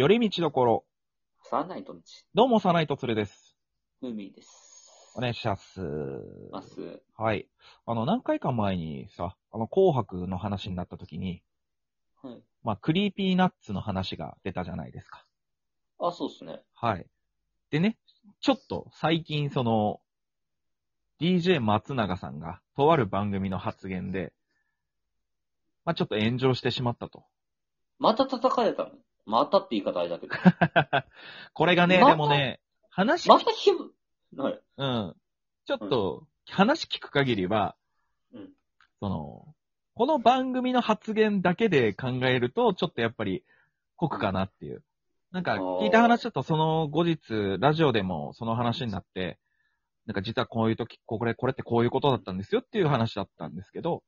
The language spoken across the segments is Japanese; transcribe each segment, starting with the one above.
寄り道どころ。サーナイトのち、どうも、サナイトツルです。ムーミーです。お願いします。ます。はい。あの、何回か前にさ、あの、紅白の話になった時に、はい。まあ、クリーピーナッツの話が出たじゃないですか。あ、そうっすね。はい。でね、ちょっと最近その、DJ 松永さんが、とある番組の発言で、まあ、ちょっと炎上してしまったと。また叩かれたの？またって言い方あれだけど。これがね、またでもね、話またひぶ、はい。うん。ちょっと、話聞く限りは、うんその、この番組の発言だけで考えると、ちょっとやっぱり酷かなっていう。なんか、聞いた話だと、その後日、ラジオでもその話になって、なんか実はこういう時、これ、これってこういうことだったんですよっていう話だったんですけど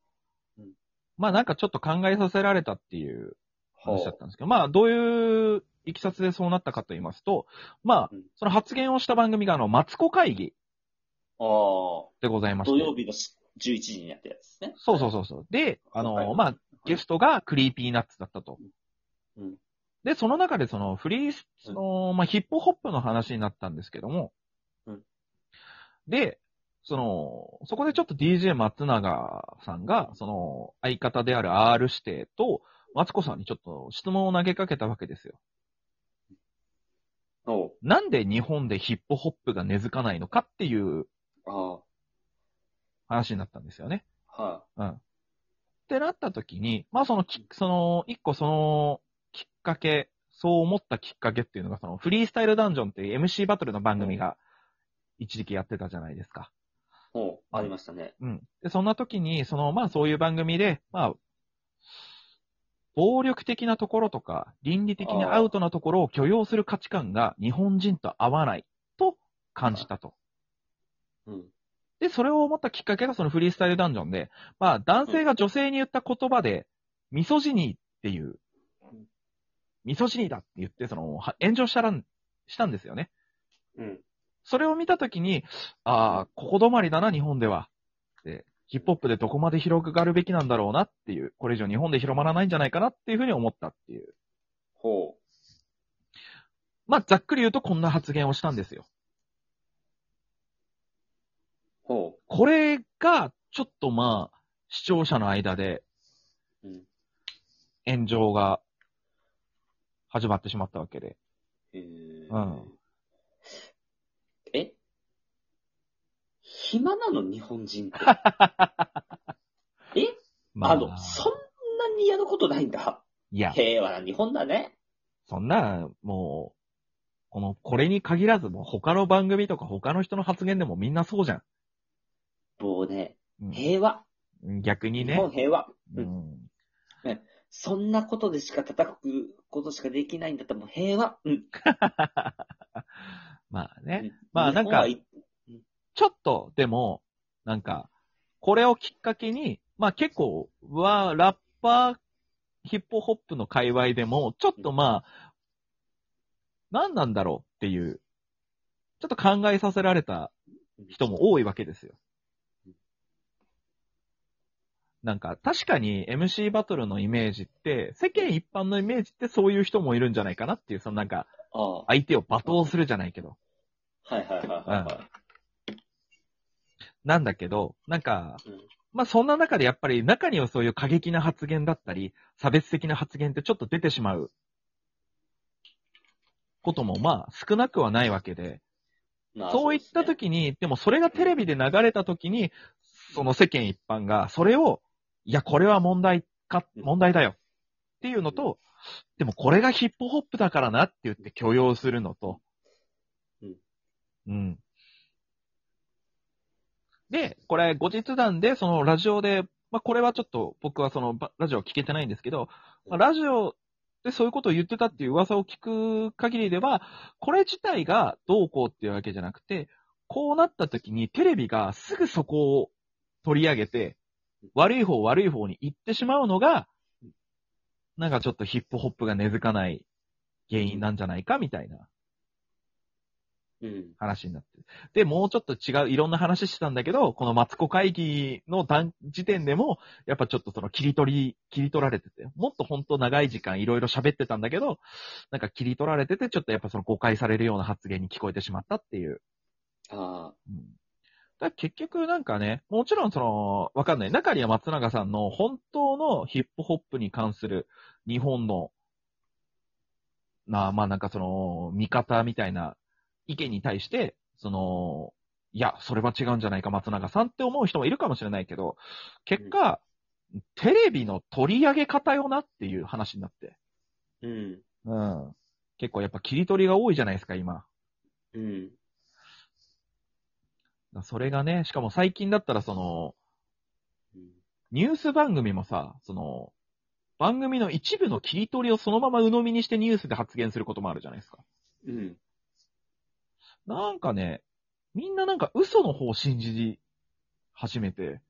うん、まあなんかちょっと考えさせられたっていう話だったんですけど、まあどういういきさつでそうなったかと言いますと、まあうん、その発言をした番組があの、マツコ会議ああ、でございまして。土曜日のし11時にやったやつですね。そうそうそうそう。で、あの、はいまあ、ゲストがクリーピーナッツだったと。うん。で、その中でそのフリース、その、まあ、ヒップホップの話になったんですけども、うんで、その、そこでちょっと DJ 松永さんが、その、相方である R 指定と、マツコさんにちょっと質問を投げかけたわけですよ。おう。なんで日本でヒップホップが根付かないのかっていうあ話になったんですよね。あ、はうん。ってなった時に、まあそのき、その、一個その、きっかけ、そう思ったきっかけっていうのが、その、フリースタイルダンジョンっていう MC バトルの番組が、一時期やってたじゃないですか。い。おう、ありましたね。うん。で、そんな時に、その、まあそういう番組で、まあ、暴力的なところとか、倫理的にアウトなところを許容する価値観が日本人と合わないと感じたと。うん。で、それを思ったきっかけがそのフリースタイルダンジョンで、まあ男性が女性に言った言葉で、ミソジニーっていううん、ミソジニーだって言って、その、は炎上したらん、したんですよね。うん。それを見たときに、ああ、ここ止まりだな、日本では。で、ヒップホップでどこまで広がるべきなんだろうなっていう、これ以上日本で広まらないんじゃないかなっていうふうに思ったっていう。ほまあ、ざっくり言うとこんな発言をしたんですよ。う。ほこれが、ちょっとまあ、視聴者の間でう。うん。炎上が始まってしまったわけで。えーうん暇なの日本人って。え？まあの、そんなにやることないんだ。いや、平和な日本だね。そんな、もう、この、これに限らず、もう他の番組とか他の人の発言でもみんなそうじゃん。もうね、うん平和。逆にね。日本平和。ううんん。そんなことでしか叩くことしかできないんだったらもう平和。うん。まあね。うんまあなんか日本はいちょっと、でも、なんか、これをきっかけに、まあ結構、は、ラッパー、ヒップホップの界隈でも、ちょっとまあ、何なんだろうっていう、ちょっと考えさせられた人も多いわけですよ。なんか、確かに MC バトルのイメージって、世間一般のイメージってそういう人もいるんじゃないかなっていう、そのなんか、相手を罵倒するじゃないけど。いはいはいはなんだけど、なんか、まあそんな中でやっぱり中にはそういう過激な発言だったり、差別的な発言ってちょっと出てしまうこともまあ少なくはないわけで、まあそういった時に、でもそれがテレビで流れた時に、その世間一般がそれを、いやこれは問題か、うん。問題だよ。っていうのと、でもこれがヒップホップだからなって言って許容するのと、うん。で、これ後日談で、そのラジオで、まあこれはちょっと僕はそのラジオ聞けてないんですけど、まあラジオでそういうことを言ってたっていう噂を聞く限りでは、これ自体がどうこうっていうわけじゃなくて、こうなった時にテレビがすぐそこを取り上げて、悪い方悪い方に行ってしまうのが、なんかちょっとヒップホップが根付かない原因なんじゃないかみたいな。うん。話になってる。で、もうちょっと違う、いろんな話してたんだけど、このマツコ会議の段時点でも、やっぱちょっとその切り取り、切り取られてて、もっと本当長い時間いろいろ喋ってたんだけど、なんか切り取られてて、ちょっとやっぱその誤解されるような発言に聞こえてしまったっていう。あうん。だ結局なんかね、もちろんその、わかんない。中には松永さんの本当のヒップホップに関する日本の、なあ、まあなんかその、見方みたいな意見に対して、その、いや、それは違うんじゃないか、松永さんって思う人もいるかもしれないけど、結果、テレビの取り上げ方よなっていう話になって。あ。うん。うん。結構やっぱ切り取りが多いじゃないですか、今。うん。それがね、しかも最近だったらその、うんニュース番組もさ、その、番組の一部の切り取りをそのまま鵜呑みにしてニュースで発言することもあるじゃないですか。うん。なんかね、みんななんか嘘の方を信じ始めて、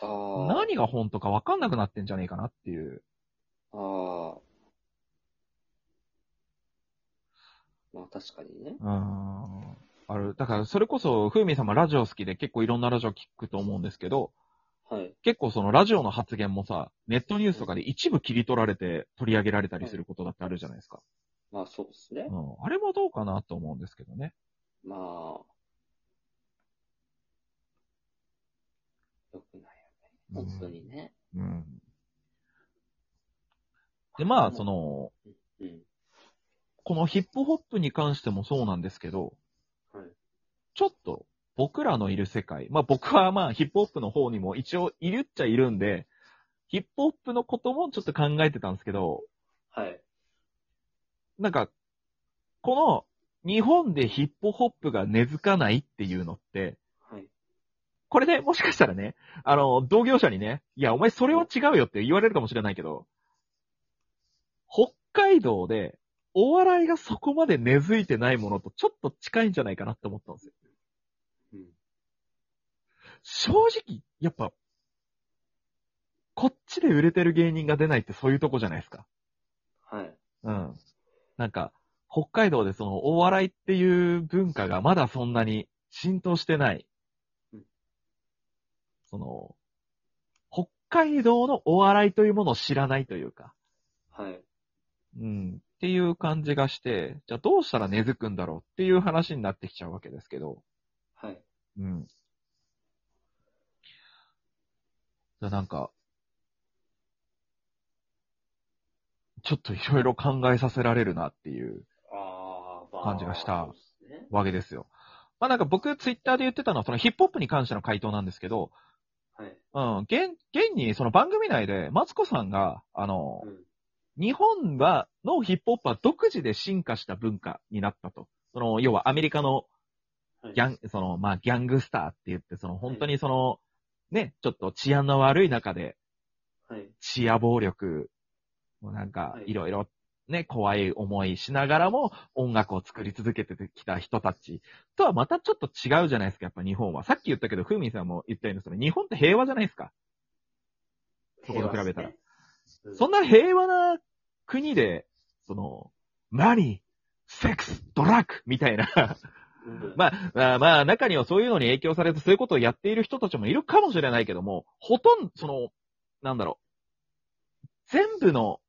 ああ。何が本当かわかんなくなってんじゃねえかなっていう。ああ。まあ確かにね。うーん。ある。だからそれこそ、ふうみんさんもラジオ好きで結構いろんなラジオ聞くと思うんですけど、はい。結構そのラジオの発言もさ、ネットニュースとかで一部切り取られて取り上げられたりすることだってあるじゃないですか。まあそうですね。うん。あれもどうかなと思うんですけどね。まあ。よくないよね。本当にね。うん。で、まあ、その、うん。このヒップホップに関してもそうなんですけど、はい。ちょっと僕らのいる世界、まあ僕はまあヒップホップの方にも一応いるっちゃいるんで、ヒップホップのこともちょっと考えてたんですけど、はい。なんか、この日本でヒップホップが根付かないっていうのって、はい。これでもしかしたらね、あの、同業者にね、いや、お前それは違うよって言われるかもしれないけど、北海道でお笑いがそこまで根付いてないものとちょっと近いんじゃないかなって思ったんですよ。うん。正直、やっぱ、こっちで売れてる芸人が出ないってそういうとこじゃないですか。はい。うん。なんか、北海道でそのお笑いっていう文化がまだそんなに浸透してないうん。その、北海道のお笑いというものを知らないというか、はい。うん。っていう感じがして、じゃあどうしたら根付くんだろうっていう話になってきちゃうわけですけど、はい。うん。じゃあなんか、ちょっといろいろ考えさせられるなっていう。感じがした。わけですよ。まあなんか僕ツイッターで言ってたのはそのヒップホップに関しての回答なんですけど、はい。うん、現、現にその番組内でマツコさんが、あの、うん。日本は、のヒップホップは独自で進化した文化になったと。その、要はアメリカのはいギャン、その、まあ、ギャングスターって言って、その、本当にその、ね、ちょっと治安の悪い中で、はい。視野暴力、もうなんかは、いいろいろ、ね、怖い思いしながらも音楽を作り続けてきた人たちとはまたちょっと違うじゃないですか、やっぱ日本は。さっき言ったけど、ふうみんさんも言ったように、その日本って平和じゃないですか。そこと比べたら。うんそんな平和な国で、その、マニー、セックス、ドラッグみたいな、うんまあ、まあ、まあ、中にはそういうのに影響されてそういうことをやっている人たちもいるかもしれないけども、ほとんど、その、なんだろう、全部の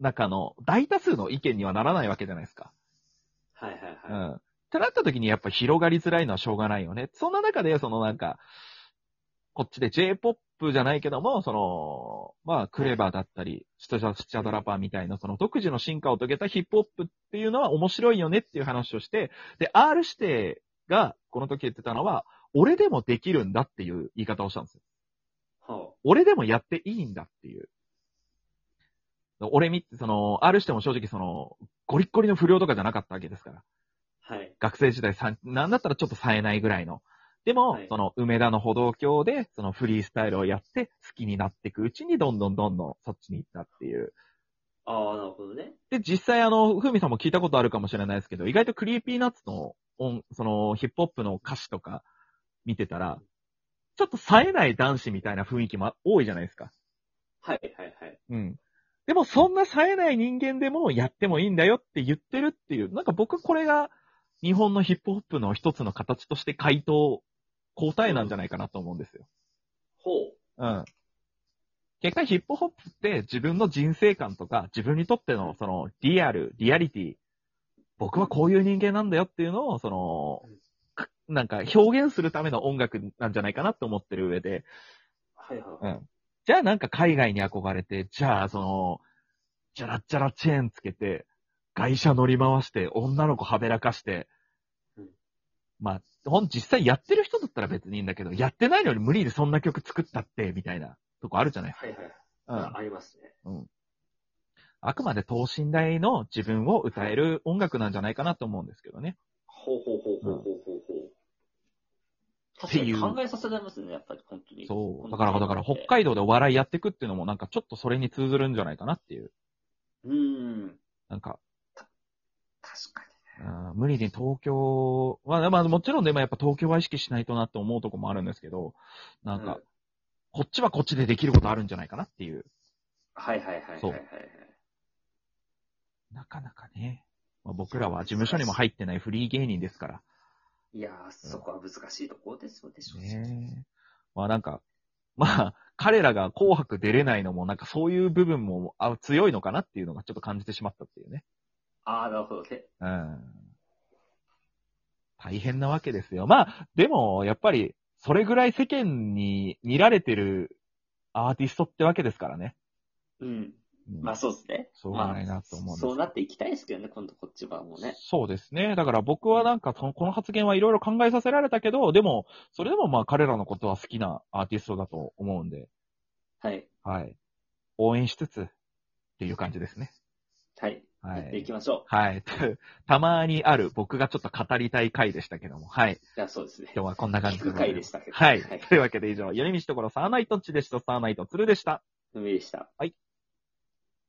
中の大多数の意見にはならないわけじゃないですか。はいはいはい。うん。ってなった時にやっぱ広がりづらいのはしょうがないよね。そんな中で、そのなんか、こっちで J-POP じゃないけども、その、まあ、クレバーだったり、スチャドラパーみたいな、その独自の進化を遂げたヒップホップっていうのは面白いよねっていう話をして、で、R 指定がこの時言ってたのは、俺でもできるんだっていう言い方をしたんですよ。は俺でもやっていいんだっていう。俺見て、その、R しても正直その、ゴリッゴリの不良とかじゃなかったわけですから。あ。はい。学生時代さん、なんだったらちょっと冴えないぐらいの。でも、はいその、梅田の歩道橋で、そのフリースタイルをやって、好きになっていくうちに、どんどんどんどんそっちに行ったっていう。ああ、なるほどね。で、実際あの、ふみさんも聞いたことあるかもしれないですけど、意外とクリーピーナッツの音、その、ヒップホップの歌詞とか見てたら、ちょっと冴えない男子みたいな雰囲気も多いじゃないですか。はいはいはい。うん。でもそんな冴えない人間でもやってもいいんだよって言ってるっていう、なんか僕これが日本のヒップホップの一つの形として回答、答えなんじゃないかなと思うんですよ。ほう。うん。結果ヒップホップって自分の人生観とか自分にとってのそのリアル、リアリティ、僕はこういう人間なんだよっていうのを、その、かなんか表現するための音楽なんじゃないかなって思ってる上で、はいはい。うん。じゃあなんか海外に憧れて、じゃあその、じゃらっじゃらチェーンつけて、外車乗り回して、女の子はべらかして、うんまあ、ほん、実際やってる人だったら別にいいんだけど、やってないのに無理でそんな曲作ったって、みたいなとこあるじゃない？はいはい。うん。ありますね。あくまで等身大の自分を歌える音楽なんじゃないかなと思うんですけどね。ほうほうほうほうほうほうほう。確かにっていう考えさせられますね、やっぱり、本当に。そう。だから、だから、北海道でお笑いやっていくっていうのもなんかちょっとそれに通ずるんじゃないかなっていう。うーん。なんか、確かうん無理に東京は、まあもちろんでもやっぱ東京は意識しないとなって思うとこもあるんですけど、なんに。かう、こっちはこっちでできることあるんじゃないかなっていう。はいはいはいはいそうはいはい。なかなかね。まあ、僕らは事務所にも入ってないフリー芸人ですから。いやー、そこは難しいところですよ、でしょうし。ねまあなんか、まあ、彼らが紅白出れないのもなんかそういう部分もあ強いのかなっていうのがちょっと感じてしまったっていうね。ああ、なるほどね。うん。大変なわけですよ。まあ、でも、やっぱり、それぐらい世間に見られてるアーティストってわけですからね。うん。うんまあそうですね。しょうがないなと思うんですそうなっていきたいですけどね、今度こっちはもうね。そうですね。だから僕はなんかその、この発言はいろいろ考えさせられたけど、でも、それでもまあ彼らのことは好きなアーティストだと思うんで、はい。はい。応援しつつ、っていう感じですね。はい。はい。やっていきましょはい。たまにある僕がちょっと語りたい回でしたけども、はい。う。いや、そうですね。今日はこんな感じ聞く回でしたけど。はい。はい。というわけで以上、寄り道ところサーナイトッチでした。サーナイトツルでした。海でした。はい。